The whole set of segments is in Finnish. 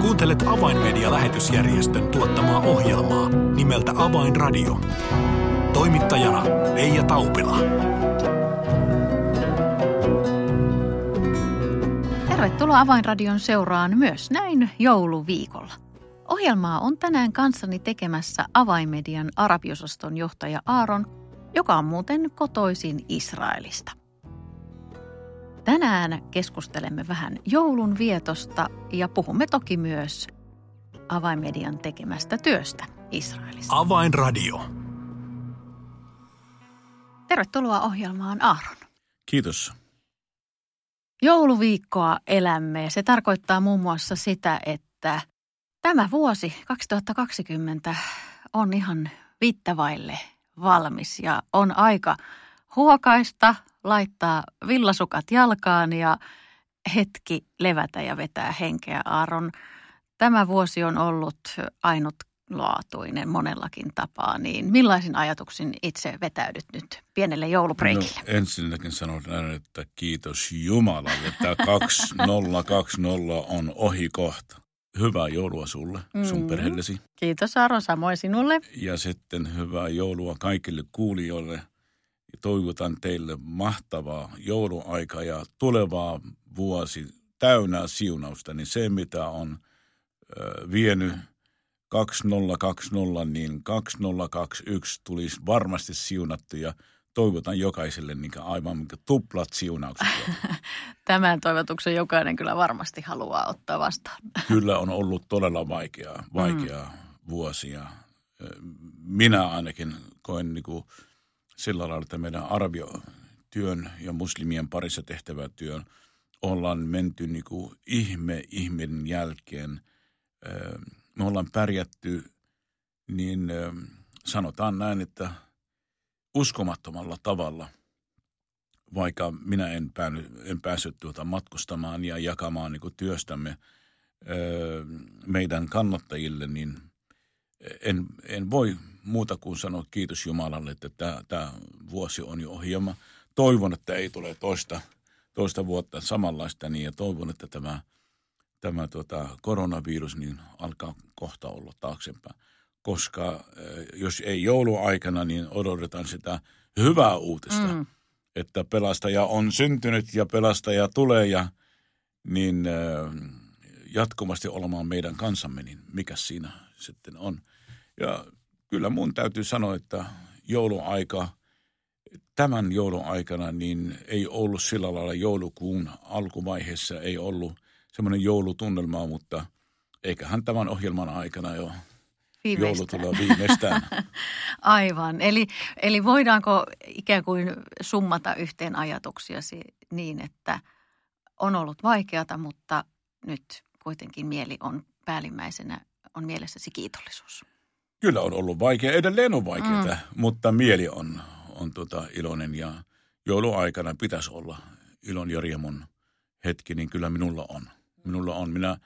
Kuuntelet Avainmedia-lähetysjärjestön tuottamaa ohjelmaa nimeltä Avainradio. Toimittajana Leija Taupila. Tervetuloa Avainradion seuraan myös näin jouluviikolla. Ohjelmaa on tänään kanssani tekemässä Avainmedian arabiosaston johtaja Aaron, joka on muuten kotoisin Israelista. Tänään keskustelemme vähän joulun vietosta ja puhumme toki myös Avainmedian tekemästä työstä Israelissa. Avainradio. Tervetuloa ohjelmaan Aaron. Kiitos. Jouluviikkoa elämme. Se tarkoittaa muun muassa sitä, että tämä vuosi 2020 on ihan viittavaille valmis ja on aika huokaista, laittaa villasukat jalkaan ja hetki levätä ja vetää henkeä. Aaron, tämä vuosi on ollut ainutlaatuinen monellakin tapaa, niin millaisin ajatuksin itse vetäydyt nyt pienelle joulubreikille? No, ensinnäkin sanon näin, että kiitos Jumalalle, että 2020 on ohi kohta. Hyvää joulua sulle, sun Mm. perheellesi. Kiitos Aaron, samoin sinulle. Ja sitten hyvää joulua kaikille kuulijoille. Ja toivotan teille mahtavaa jouluaikaa ja tulevaa vuosi täynnä siunausta. Niin se, mitä on ö, vienyt 2020, niin 2021 tulisi varmasti siunattu ja toivotan jokaiselle niin aivan niin tuplat siunaukset. Tämän toivotuksen jokainen kyllä varmasti haluaa ottaa vastaan. Kyllä on ollut todella vaikeaa, vaikeaa mm. vuosia. Minä ainakin koen niin kuin sillä lailla, että meidän arviotyön ja muslimien parissa tehtävä työn ollaan menty niin kuin ihme ihmeen jälkeen. Me ollaan pärjätty, niin sanotaan näin, että uskomattomalla tavalla, vaikka minä en, päänyt, en päässyt tuota matkustamaan ja jakamaan niin kuin työstämme meidän kannattajille, niin en, en voi muuta kuin sanoa kiitos Jumalalle, että tämä, tämä vuosi on jo ohi. Ja mä toivon, että ei tule toista, toista vuotta samanlaista niin ja toivon, että tämä, tämä tuota, koronavirus niin alkaa kohta olla taaksempaa. Koska jos ei jouluaikana, niin odotetaan sitä hyvää uutista, mm. että pelastaja on syntynyt ja pelastaja tulee ja niin jatkuvasti olemaan meidän kansamme, niin mikä siinä sitten on. Ja kyllä mun täytyy sanoa, että jouluaika, tämän joulun aikana, niin ei ollut sillä lailla joulukuun alkuvaiheessa, ei ollut semmoinen joulutunnelma, mutta eiköhän tämän ohjelman aikana jo joulu tulee viimeistään. Aivan. Eli, eli voidaanko ikään kuin summata yhteen ajatuksiasi niin, että on ollut vaikeata, mutta nyt kuitenkin mieli on päällimmäisenä, on mielessäsi kiitollisuus? Kyllä on ollut vaikea, edelleen on vaikeaa, mm. mutta mieli on, on tota iloinen ja jouluaikana pitäisi olla ilon ja riemun hetki, niin kyllä minulla on. Minulla on. Minä,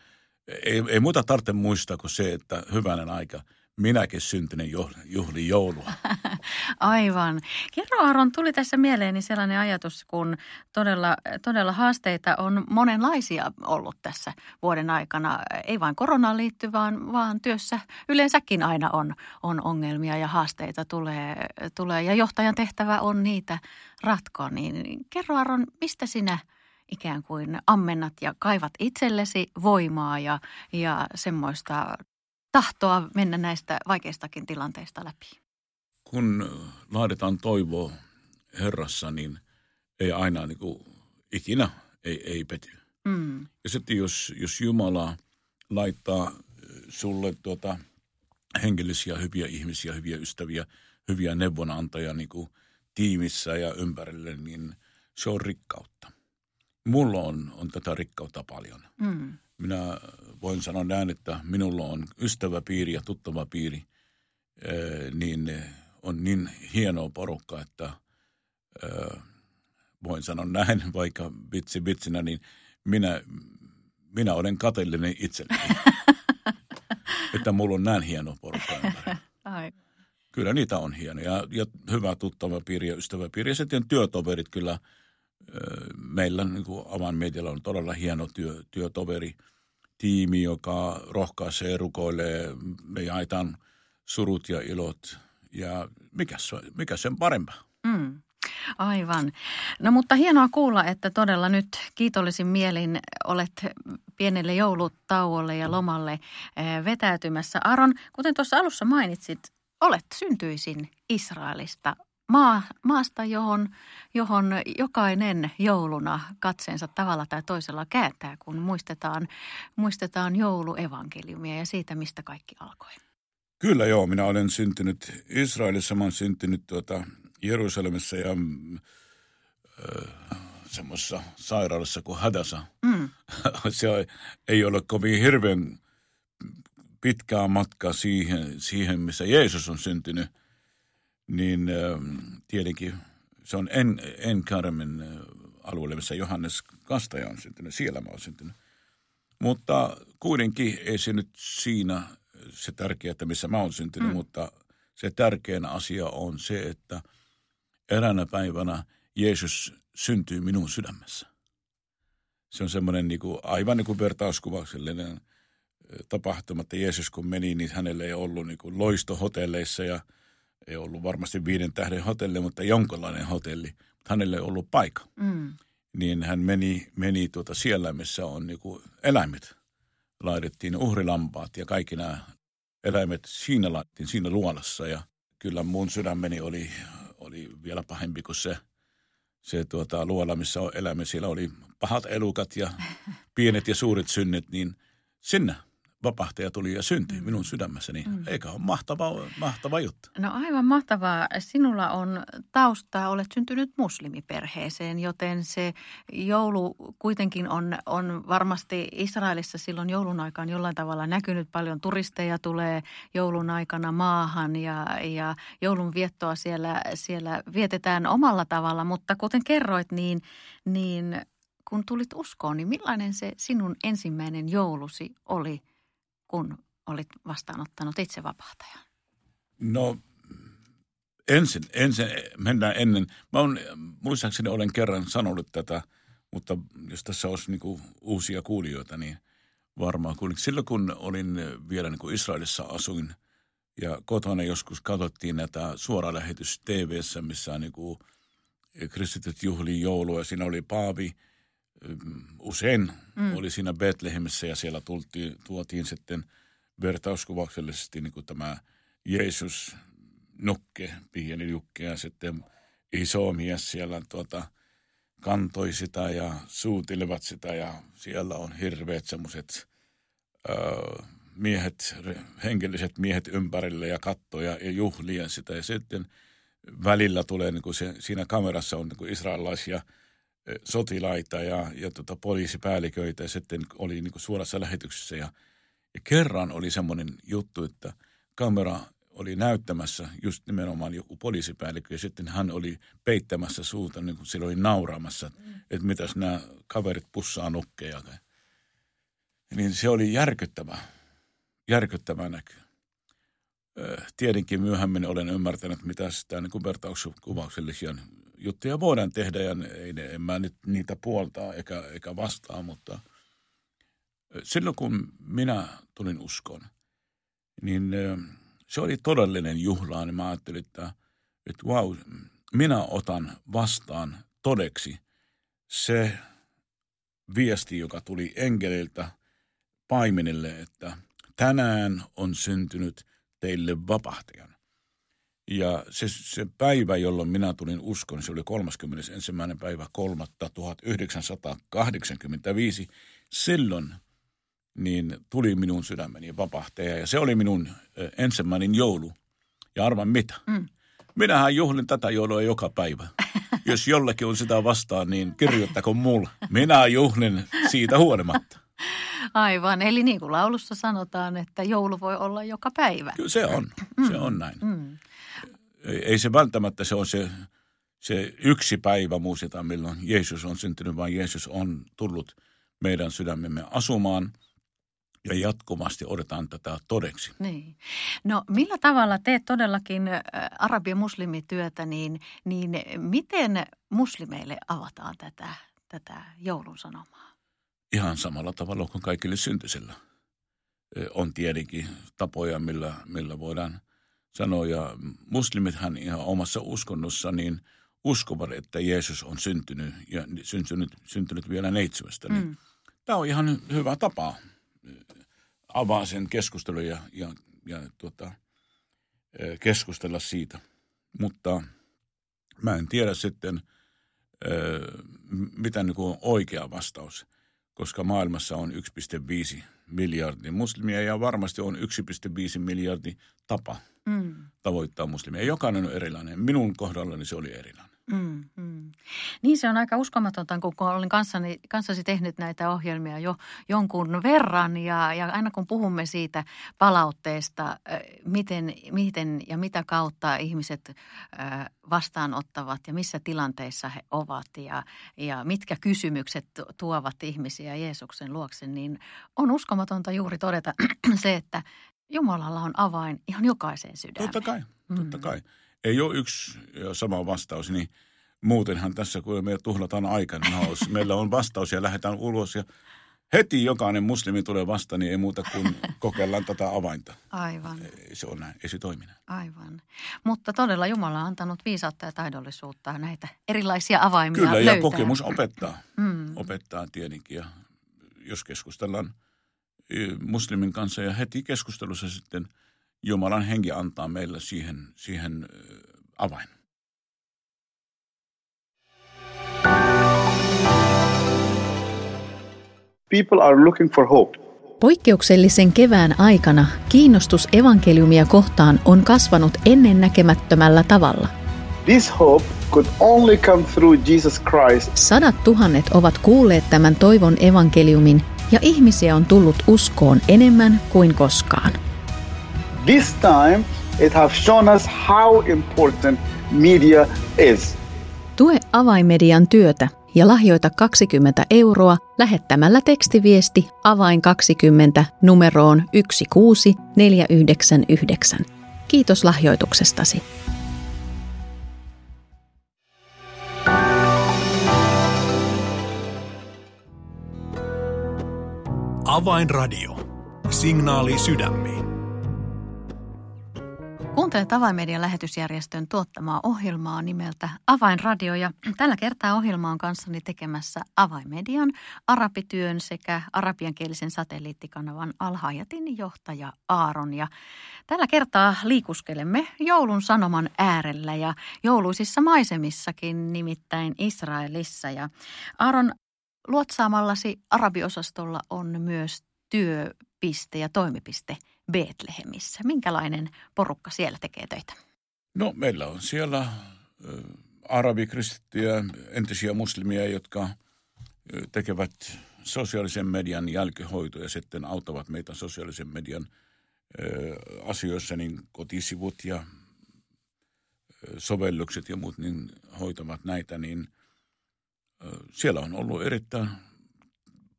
ei, ei muuta tarvitse muistaa kuin se, että hyvänen aika – minäkin syntinen juhli joulua. Aivan. Kerro Aaron, tuli tässä mieleeni sellainen ajatus, kun todella, todella haasteita on monenlaisia ollut tässä vuoden aikana. Ei vain koronaan liittyvään, vaan työssä yleensäkin aina on, on ongelmia ja haasteita tulee, tulee. Ja johtajan tehtävä on niitä ratkoa. Niin kerro Aaron, mistä sinä ikään kuin ammennat ja kaivat itsellesi voimaa ja, ja semmoista tahtoa mennä näistä vaikeistakin tilanteista läpi? Kun laaditaan toivoa Herrassa, niin ei aina niin kuin, ikinä ei, ei pety. Mm. Ja sitten jos, jos Jumala laittaa sulle tuota, henkilöisiä hyviä ihmisiä, hyviä ystäviä, hyviä neuvonantajia niin kuin tiimissä ja ympärille, niin se on rikkautta. Mulla on, on tätä rikkautta paljon. Mm minä voin sanoa näin, että minulla on ystäväpiiri ja tuttava piiri, niin on niin hienoa porukka, että voin sanoa näin, vaikka vitsi vitsinä, niin minä, minä olen kateellinen itselleni. että mulla on näin hieno porukka Kyllä niitä on hienoja ja, ja hyvä tuttava piiri ja ystäväpiiri. Ja sitten työtoverit kyllä, meillä niin kuin Avainmedialla on todella hieno työ, työtoveri – tiimi, joka rohkaisee, rukoilee, me jaetaan surut ja ilot. Ja mikä, mikä sen parempaa? Mm. Aivan. No mutta hienoa kuulla, että todella nyt kiitollisin mielin olet pienelle joulutauolle ja lomalle eh, vetäytymässä. Aron, kuten tuossa alussa mainitsit, olet syntyisin Israelista maa, maasta, johon, johon jokainen jouluna katseensa tavalla tai toisella kääntää, kun muistetaan, muistetaan jouluevankeliumia ja siitä, mistä kaikki alkoi. Kyllä joo, minä olen syntynyt Israelissa, mä olen syntynyt tuota Jerusalemissa ja äh, semmoisessa sairaalassa kuin Hadasa. Mm. Se ei ole kovin hirveän pitkää matkaa siihen, siihen, missä Jeesus on syntynyt – niin äh, tietenkin se on en, Enkarmin äh, alueelle, missä Johannes Kastaja on syntynyt. Siellä mä oon syntynyt. Mutta kuitenkin ei se nyt siinä se tärkeä, että missä mä oon syntynyt, mm. mutta se tärkein asia on se, että eräänä päivänä Jeesus syntyy minun sydämessä. Se on semmoinen niin kuin, aivan niin kuin vertauskuvauksellinen äh, tapahtuma, että Jeesus kun meni, niin hänelle ei ollut niin kuin loistohotelleissa ja – ei ollut varmasti viiden tähden hotelli, mutta jonkinlainen hotelli. Mutta hänelle ei ollut paikka. Mm. Niin hän meni, meni tuota siellä, missä on niinku eläimet. Laitettiin uhrilampaat ja kaikki nämä eläimet siinä laitettiin siinä luolassa. Ja kyllä mun sydämeni oli, oli vielä pahempi kuin se, se tuota, luola, missä on eläimet. Siellä oli pahat elukat ja pienet ja suuret synnet, niin sinne vapahtaja tuli ja syntyi mm. minun sydämessäni. Mm. Eikä ole mahtava, mahtava juttu. No aivan mahtavaa. Sinulla on taustaa, olet syntynyt muslimiperheeseen, joten se joulu kuitenkin on, on varmasti Israelissa silloin joulun aikaan jollain tavalla näkynyt. Paljon turisteja tulee joulun aikana maahan ja, ja joulun viettoa siellä, siellä vietetään omalla tavalla. Mutta kuten kerroit, niin, niin kun tulit uskoon, niin millainen se sinun ensimmäinen joulusi oli – kun olit vastaanottanut itse vapahtajan? No ensin, ensin mennään ennen. Mä on, muistaakseni olen kerran sanonut tätä, mutta jos tässä olisi niin uusia kuulijoita, niin varmaan kuulin. Silloin kun olin vielä niin Israelissa asuin ja kotona joskus katsottiin näitä suora lähetys tv missä niin kristityt juhliin joulua ja siinä oli Paavi – usein mm. oli siinä Betlehemissä ja siellä tultiin, tuotiin sitten vertauskuvauksellisesti niin kuin tämä Jeesus nukke, pieni jukke ja sitten iso mies siellä tuota, kantoi sitä ja suutilivat sitä ja siellä on hirveät semmoiset miehet, hengelliset miehet ympärille ja kattoja ja juhlia sitä ja sitten välillä tulee niin kuin se, siinä kamerassa on niin kuin israelaisia – sotilaita ja, ja tota poliisipäälliköitä ja sitten oli niin kuin suorassa lähetyksessä. Ja, ja kerran oli semmoinen juttu, että kamera oli näyttämässä just nimenomaan joku poliisipäällikkö ja sitten hän oli peittämässä suuta, niin kuin sillä oli nauraamassa, mm. että mitäs nämä kaverit pussaa nukkeja. Niin se oli järkyttävä, järkyttävä näky. Tietenkin myöhemmin olen ymmärtänyt, mitä sitä niin vertauskuvauksellisia juttuja voidaan tehdä ja ei ne, en mä nyt niitä puoltaa eikä, eikä vastaa, mutta silloin kun minä tulin uskoon, niin se oli todellinen juhla, niin mä ajattelin, että, että wow, minä otan vastaan todeksi se viesti, joka tuli enkeliltä paimenille, että tänään on syntynyt teille vapahtajan. Ja se, se päivä, jolloin minä tulin uskon, se oli 31. päivä 3. 1985. Silloin niin tuli minun sydämeni vapahtaja ja se oli minun ensimmäinen joulu. Ja arvan mitä? Mm. Minähän juhlin tätä joulua joka päivä. Jos jollakin on sitä vastaan, niin kirjoittako mulle. Minä juhlin siitä huolimatta. Aivan, eli niin kuin laulussa sanotaan, että joulu voi olla joka päivä. Kyllä se on, se on näin. Mm ei se välttämättä se on se, se yksi päivä muistetaan, milloin Jeesus on syntynyt, vaan Jeesus on tullut meidän sydämemme asumaan ja jatkuvasti odotetaan tätä todeksi. Niin. No millä tavalla teet todellakin arabian muslimityötä, niin, niin miten muslimeille avataan tätä, tätä joulun sanomaa? ihan samalla tavalla kuin kaikille syntyisillä. On tietenkin tapoja, millä, millä voidaan sanoa, ja muslimithan ihan omassa uskonnossa niin uskovat, että Jeesus on syntynyt ja syntynyt, syntynyt vielä neitsymästä. Niin mm. Tämä on ihan hyvä tapa avaa sen keskustelun ja, ja, ja tuota, keskustella siitä. Mutta mä en tiedä sitten, mitä niin on oikea vastaus, koska maailmassa on 1,5 miljardia muslimia ja varmasti on 1,5 miljardia tapa mm. tavoittaa muslimia. Jokainen on erilainen. Minun kohdallani se oli erilainen. Mm, mm. Niin se on aika uskomatonta, kun, olen kanssani, kanssasi tehnyt näitä ohjelmia jo jonkun verran ja, ja aina kun puhumme siitä palautteesta, miten, miten ja mitä kautta ihmiset vastaanottavat ja missä tilanteissa he ovat ja, ja mitkä kysymykset tuovat ihmisiä Jeesuksen luokse, niin on uskomatonta juuri todeta se, että Jumalalla on avain ihan jokaiseen sydämeen. Totta kai, totta mm. kai. Mm ei ole yksi ja sama vastaus, niin muutenhan tässä, kun me tuhlataan aika, niin meillä on vastaus ja lähdetään ulos ja heti jokainen muslimi tulee vasta, niin ei muuta kuin kokeillaan tätä avainta. Aivan. Se on näin, ei se toimi näin. Aivan. Mutta todella Jumala on antanut viisautta ja taidollisuutta näitä erilaisia avaimia Kyllä, löytää. ja kokemus opettaa. Mm. Opettaa tietenkin. Ja jos keskustellaan muslimin kanssa ja heti keskustelussa sitten – Jumalan henki antaa meille siihen, siihen avain. People are looking for hope. Poikkeuksellisen kevään aikana kiinnostus evankeliumia kohtaan on kasvanut ennennäkemättömällä tavalla. This hope could only come through Jesus Christ. Sadat tuhannet ovat kuulleet tämän toivon evankeliumin ja ihmisiä on tullut uskoon enemmän kuin koskaan. This time it has shown us how important media is. Tue avaimedian työtä ja lahjoita 20 euroa lähettämällä tekstiviesti avain 20 numeroon 16499. Kiitos lahjoituksestasi. Avainradio. Signaali sydämiin. Kuuntelet Avainmedian lähetysjärjestön tuottamaa ohjelmaa nimeltä Avainradio ja tällä kertaa ohjelma on kanssani tekemässä Avainmedian, arabityön sekä arabiankielisen satelliittikanavan Alhajatin johtaja Aaron. Ja tällä kertaa liikuskelemme joulun sanoman äärellä ja jouluisissa maisemissakin, nimittäin Israelissa. Ja Aaron, luotsaamallasi arabiosastolla on myös työpiste ja toimipiste – Betlehemissä. Minkälainen porukka siellä tekee töitä? No meillä on siellä arabikristittyjä, entisiä muslimia, jotka tekevät sosiaalisen median jälkihoitoja ja sitten auttavat meitä sosiaalisen median asioissa, niin kotisivut ja sovellukset ja muut niin hoitavat näitä, niin siellä on ollut erittäin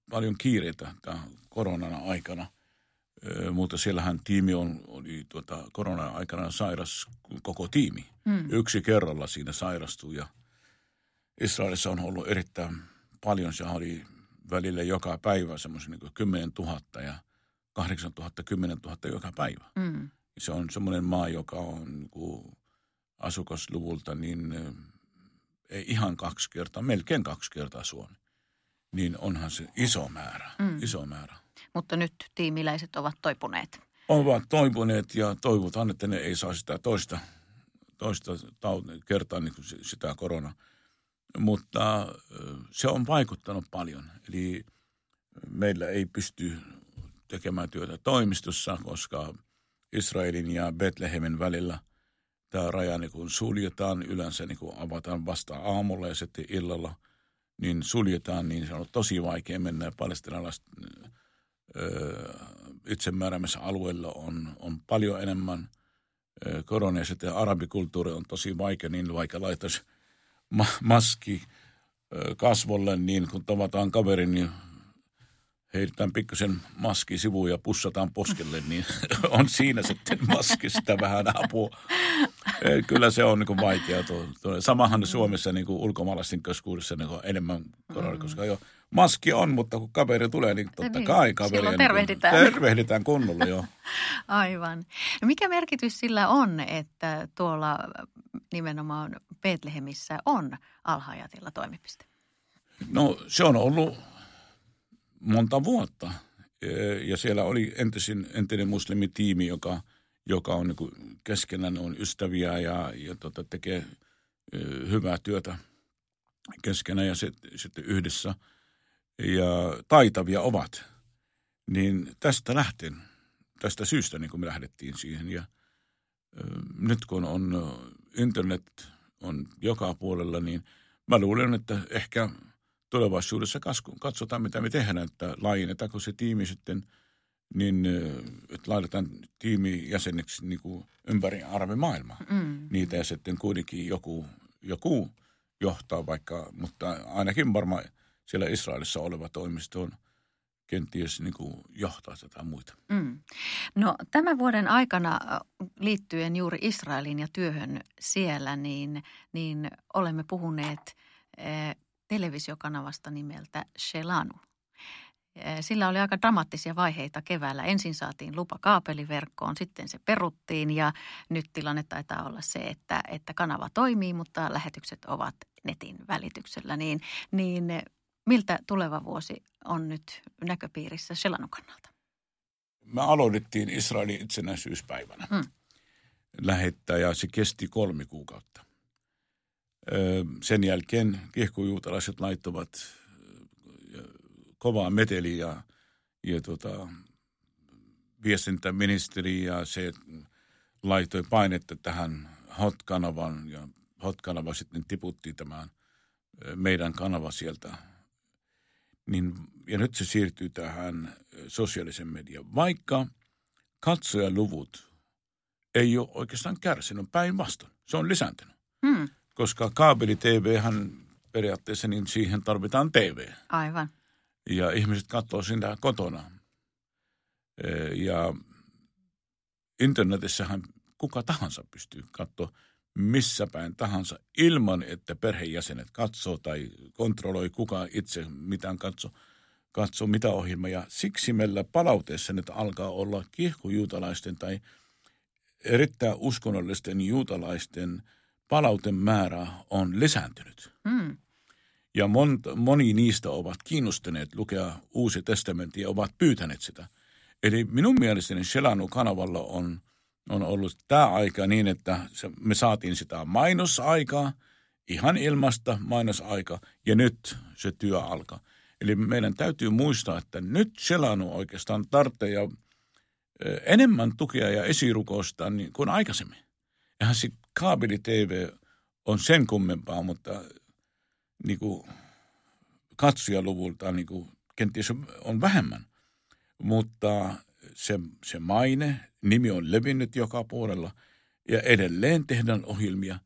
paljon kiireitä tämän koronan aikana mutta siellähän tiimi on, oli tuota, korona-aikana sairas koko tiimi. Mm. Yksi kerralla siinä sairastui ja Israelissa on ollut erittäin paljon. Se oli välillä joka päivä semmoisen niin 10 000 ja 8 000, 10 000 joka päivä. Mm. Se on semmoinen maa, joka on niin kuin asukasluvulta niin ei ihan kaksi kertaa, melkein kaksi kertaa Suomi. Niin onhan se iso määrä, mm. iso määrä mutta nyt tiimiläiset ovat toipuneet. Ovat toipuneet ja toivotaan, että ne ei saa sitä toista, toista kertaa niin sitä korona. Mutta se on vaikuttanut paljon. Eli meillä ei pysty tekemään työtä toimistossa, koska Israelin ja Betlehemin välillä tämä raja niin kun suljetaan, yleensä niin kun avataan vasta aamulla ja sitten illalla, niin suljetaan, niin se on tosi vaikea mennä palestinalaiset itsemääräämässä alueella on, on paljon enemmän korona ja sitten arabikulttuuri on tosi vaikea, niin vaikka laitaisi ma- maski kasvolle, niin kun tavataan kaverin, niin heitetään pikkusen maski sivuun ja pussataan poskelle, niin on siinä sitten maskista vähän apua. Kyllä se on niin vaikeaa. Tuo, tuo. Samahan Suomessa niin ulkomaalaisten keskuudessa niin enemmän korona, koska jo maski on, mutta kun kaveri tulee, niin totta Niin, kai kaveri. silloin niin tervehditään. Tervehditään kunnolla, joo. Aivan. No mikä merkitys sillä on, että tuolla nimenomaan Betlehemissä on alhaajatilla toimipiste? No se on ollut monta vuotta. Eh, Ja siellä oli entisin, entinen muslimitiimi, joka, joka on niin keskenään on ystäviä ja, ja tota, tekee eh, hyvää työtä keskenään ja sit, sitten yhdessä. Ja taitavia ovat. Niin tästä lähtien, tästä syystä niin kuin me lähdettiin siihen. Ja nyt kun on internet on joka puolella, niin mä luulen, että ehkä tulevaisuudessa katsotaan, mitä me tehdään, että laajennetaanko se tiimi sitten, niin että laitetaan tiimi jäseneksi niin kuin ympäri arvimaailmaa. Mm. Niitä ja sitten kuitenkin joku, joku johtaa vaikka, mutta ainakin varmaan siellä Israelissa oleva toimisto on kenties niin kuin johtaa tätä muita. Mm. No tämän vuoden aikana liittyen juuri Israelin ja työhön siellä, niin, niin olemme puhuneet eh, televisiokanavasta nimeltä Shelanu. Sillä oli aika dramaattisia vaiheita keväällä. Ensin saatiin lupa kaapeliverkkoon, sitten se peruttiin ja nyt tilanne taitaa olla se, että, että kanava toimii, mutta lähetykset ovat netin välityksellä. Niin, niin miltä tuleva vuosi on nyt näköpiirissä Shelanun kannalta? Me aloitettiin Israelin itsenäisyyspäivänä Mm. lähettää ja se kesti kolme kuukautta. Sen jälkeen kiehkujuutalaiset laittoivat ö, kovaa meteliä ja, ja tota, viestintäministeri ja se laittoi painetta tähän Hot-kanavan ja Hot-kanava sitten tiputti tämän meidän kanava sieltä. Niin, ja nyt se siirtyy tähän sosiaalisen median. Vaikka katsojaluvut ei ole oikeastaan kärsinyt päinvastoin. Se on lisääntynyt, Hmm, koska kaabeli-TV-hän periaatteessa, niin siihen tarvitaan TV. aivan. Ja ihmiset katsoo sitä kotona. Ja internetissähän kuka tahansa pystyy katsoa missä päin tahansa ilman, että perheenjäsenet katsoo tai kontrolloi kuka itse mitään katsoo, katsoo mitä ohjelmaa. Ja siksi meillä palautteessa nyt alkaa olla kiehkujuutalaisten tai erittäin uskonnollisten juutalaisten palautemäärä on lisääntynyt. Hmm, Ja monta, moni niistä ovat kiinnostuneet lukea Uusi testamentti ja ovat pyytäneet sitä. Eli minun mielestäni Shelanu-kanavalla on, on ollut tämä aika niin, että se, me saatiin sitä mainosaikaa, ihan ilmasta mainosaikaa, ja nyt se työ alkaa. Eli meidän täytyy muistaa, että nyt Shelanu oikeastaan tarvitsee enemmän tukea ja esirukousta niin kuin aikaisemmin. Eihän se kaabeli-TV on sen kummempaa, mutta niin kuin katsojaluvulta niin kuin kenties on vähemmän. Mutta se, se maine, nimi on levinnyt joka puolella ja edelleen tehdään ohjelmia,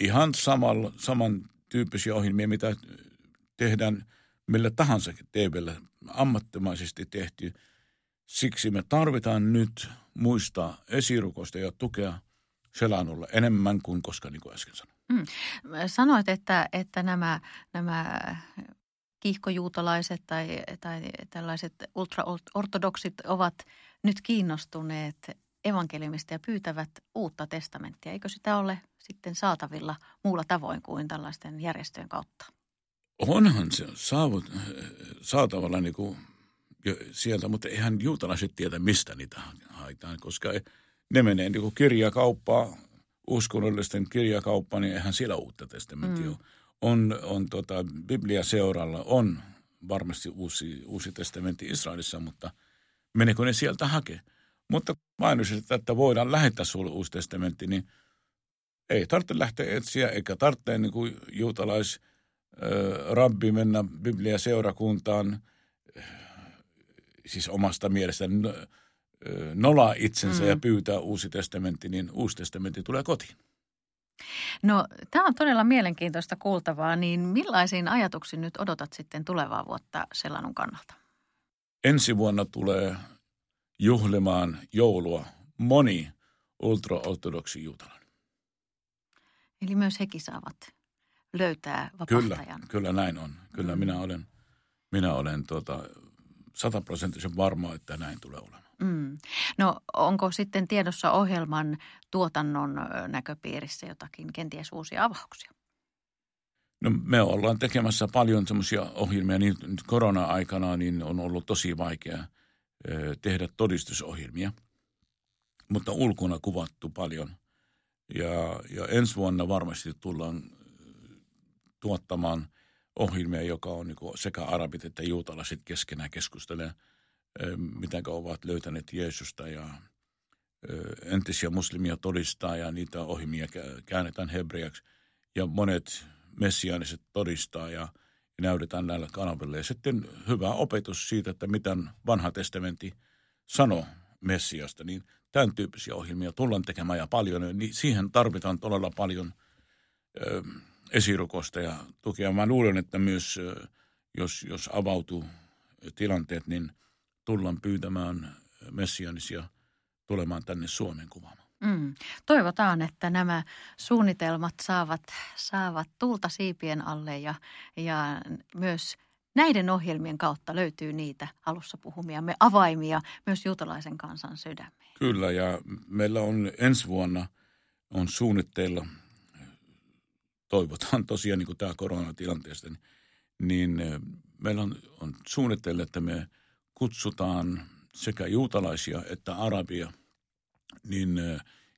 ihan samalla, samantyyppisiä ohjelmia, mitä tehdään millä tahansa TVllä ammattimaisesti tehty. Siksi me tarvitaan nyt muistaa esirukosta ja tukea Selanulla enemmän kuin koskaan, niin kuin äsken sanoin. Sanoit, että, että nämä, nämä kiihkojuutalaiset tai, tai tällaiset ultraortodoksit ovat nyt kiinnostuneet evankeliumista ja pyytävät uutta testamenttia. Eikö sitä ole sitten saatavilla muulla tavoin kuin tällaisten järjestöjen kautta? Onhan se saavut, saatavalla niin kuin sieltä, mutta eihän juutalaiset tiedä, mistä niitä haetaan, koska ne menee niin kuin kirjakauppaa, uskonnollisten kirjakauppa, niin eihän siellä uutta testamenttia mm. On, on tota, Biblia seuralla, on varmasti uusi, uusi testamentti Israelissa, mutta menekö ne sieltä hakee? Mutta mainosit, että voidaan lähettää sinulle uusi testamentti, niin ei tarvitse lähteä etsiä, eikä tarvitse niin kuin juutalais rabbi mennä Biblia seurakuntaan, siis omasta mielestä nolaa itsensä mm. ja pyytää uusi testamentti, niin uusi testamentti tulee kotiin. No tämä on todella mielenkiintoista kuultavaa, niin millaisiin ajatuksiin nyt odotat sitten tulevaa vuotta Selanun kannalta? Ensi vuonna tulee juhlimaan joulua moni ultraortodoksi juutalainen. Eli myös hekin saavat löytää vapahtajan. Kyllä, kyllä näin on. Kyllä mm. minä olen minä olen tuota, sataprosenttisen varma, että näin tulee olemaan. Mm. No onko sitten tiedossa ohjelman tuotannon näköpiirissä jotakin kenties uusia avauksia? No me ollaan tekemässä paljon semmoisia ohjelmia, niin korona-aikana niin on ollut tosi vaikea tehdä todistusohjelmia, mutta ulkona kuvattu paljon. Ja, ja ensi vuonna varmasti tullaan tuottamaan ohjelmia, joka on niin sekä arabit että juutalaiset keskenään keskustelee, miten ovat löytäneet Jeesusta ja entisiä muslimia todistaa ja niitä ohjelmia käännetään hebreaksi. Ja monet messiaaniset todistaa ja, näytetään näillä kanavilla. Ja sitten hyvä opetus siitä, että mitä vanha testamentti sanoo Messiasta, niin tämän tyyppisiä ohjelmia tullaan tekemään ja paljon. Niin siihen tarvitaan todella paljon ö, esirukosta ja tukea. Mä luulen, että myös jos, jos avautuu tilanteet, niin tullaan pyytämään messianisia tulemaan tänne Suomen kuvaamaan. Mm. Toivotaan, että nämä suunnitelmat saavat, saavat tulta siipien alle ja, ja myös näiden ohjelmien kautta löytyy niitä alussa puhumiamme avaimia myös juutalaisen kansan sydämiin. Kyllä ja meillä on ensi vuonna on suunnitteilla, toivotaan tosiaan niin kuin tämä koronatilanteesta, niin, niin meillä on, on suunnitteilla, että me kutsutaan sekä juutalaisia että arabia – niin,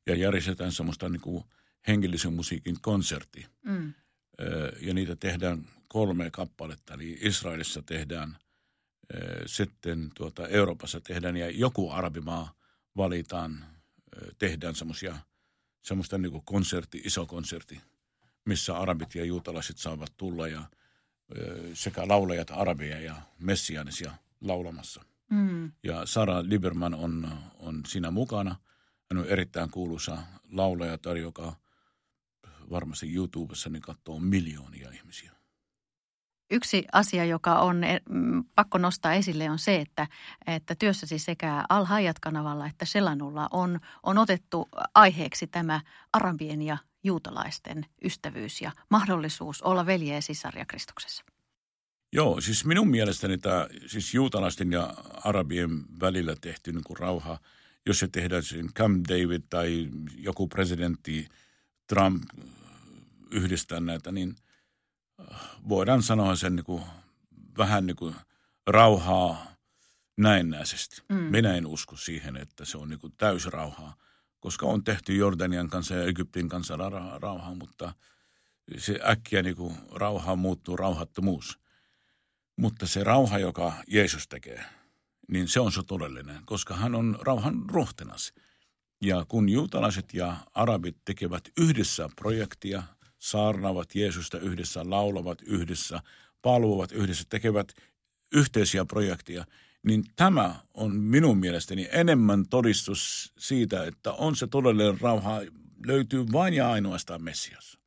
ja järjestetään semmoista niin kuin hengellisen musiikin konsertti. Mm. Ja niitä tehdään kolme kappaletta, eli Israelissa tehdään, sitten tuota Euroopassa tehdään ja joku arabimaa valitaan, tehdään semmoisia, semmoista niin kuin konsertti, iso konsertti, missä arabit ja juutalaiset saavat tulla ja sekä laulajat arabia ja messiaanisia laulamassa. Mm. Ja Sara Liberman on, on siinä mukana – hän on erittäin kuuluisa laulaja, joka varmasti YouTubessa niin katsoo miljoonia ihmisiä. Yksi asia, joka on eh, mm, pakko nostaa esille, on se, että, että työssäsi sekä al kanavalla että Selanulla on, on otettu aiheeksi tämä arabien ja juutalaisten ystävyys ja mahdollisuus olla veljeä ja sisaria Kristuksessa. Joo, siis minun mielestäni tämä siis juutalaisten ja arabien välillä tehty niin kuin rauha – jos se tehdään sen Camp David tai joku presidentti Trump yhdistää näitä, niin äh, voidaan sanoa sen niin kuin, vähän niin kuin rauhaa näennäisesti. Mm. Minä en usko siihen, että se on niin kuin täysrauhaa, koska on tehty Jordanian kanssa ja Egyptin kanssa rauhaa, mutta se äkkiä niin kuin rauha muuttuu rauhattomuus. Mutta se rauha, joka Jeesus tekee – niin se on se todellinen, koska hän on rauhan ruhtenas. Ja kun juutalaiset ja arabit tekevät yhdessä projektia, saarnaavat Jeesusta yhdessä, laulavat yhdessä, palvovat yhdessä, tekevät yhteisiä projekteja, niin tämä on minun mielestäni enemmän todistus siitä, että on se todellinen rauha, löytyy vain ja ainoastaan Messias.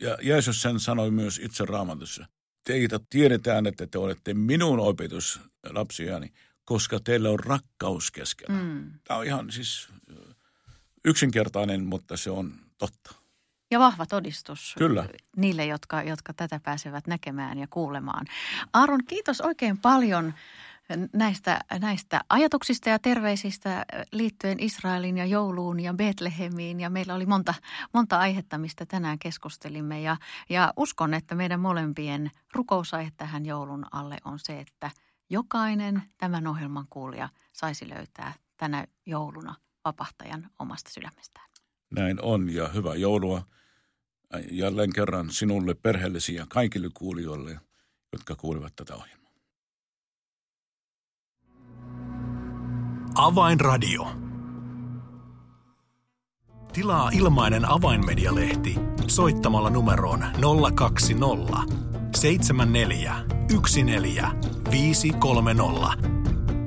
Ja Jeesus sen sanoi myös itse raamatussa teitä tiedetään, että te olette minun opetuslapsiani, koska teillä on rakkaus keskellä. Mm. Tämä on ihan siis yksinkertainen, mutta se on totta. Ja vahva todistus Kyllä. niille, jotka, jotka tätä pääsevät näkemään ja kuulemaan. Aaron, kiitos oikein paljon näistä, näistä ajatuksista ja terveisistä liittyen Israelin ja jouluun ja Betlehemiin. Ja meillä oli monta, monta aihetta, mistä tänään keskustelimme. Ja, ja uskon, että meidän molempien rukousaihe tähän joulun alle on se, että jokainen tämän ohjelman kuulija saisi löytää tänä jouluna vapahtajan omasta sydämestään. Näin on ja hyvää joulua jälleen kerran sinulle, perheellesi ja kaikille kuulijoille, jotka kuulivat tätä ohjelmaa. Avainradio. Tilaa ilmainen avainmedialehti soittamalla numeroon 020 74 14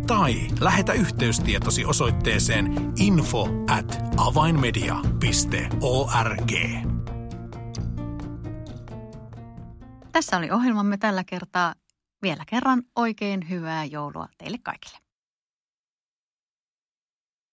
tai lähetä yhteystietosi osoitteeseen info at avainmedia.org. Tässä oli ohjelmamme tällä kertaa. Vielä kerran oikein hyvää joulua teille kaikille.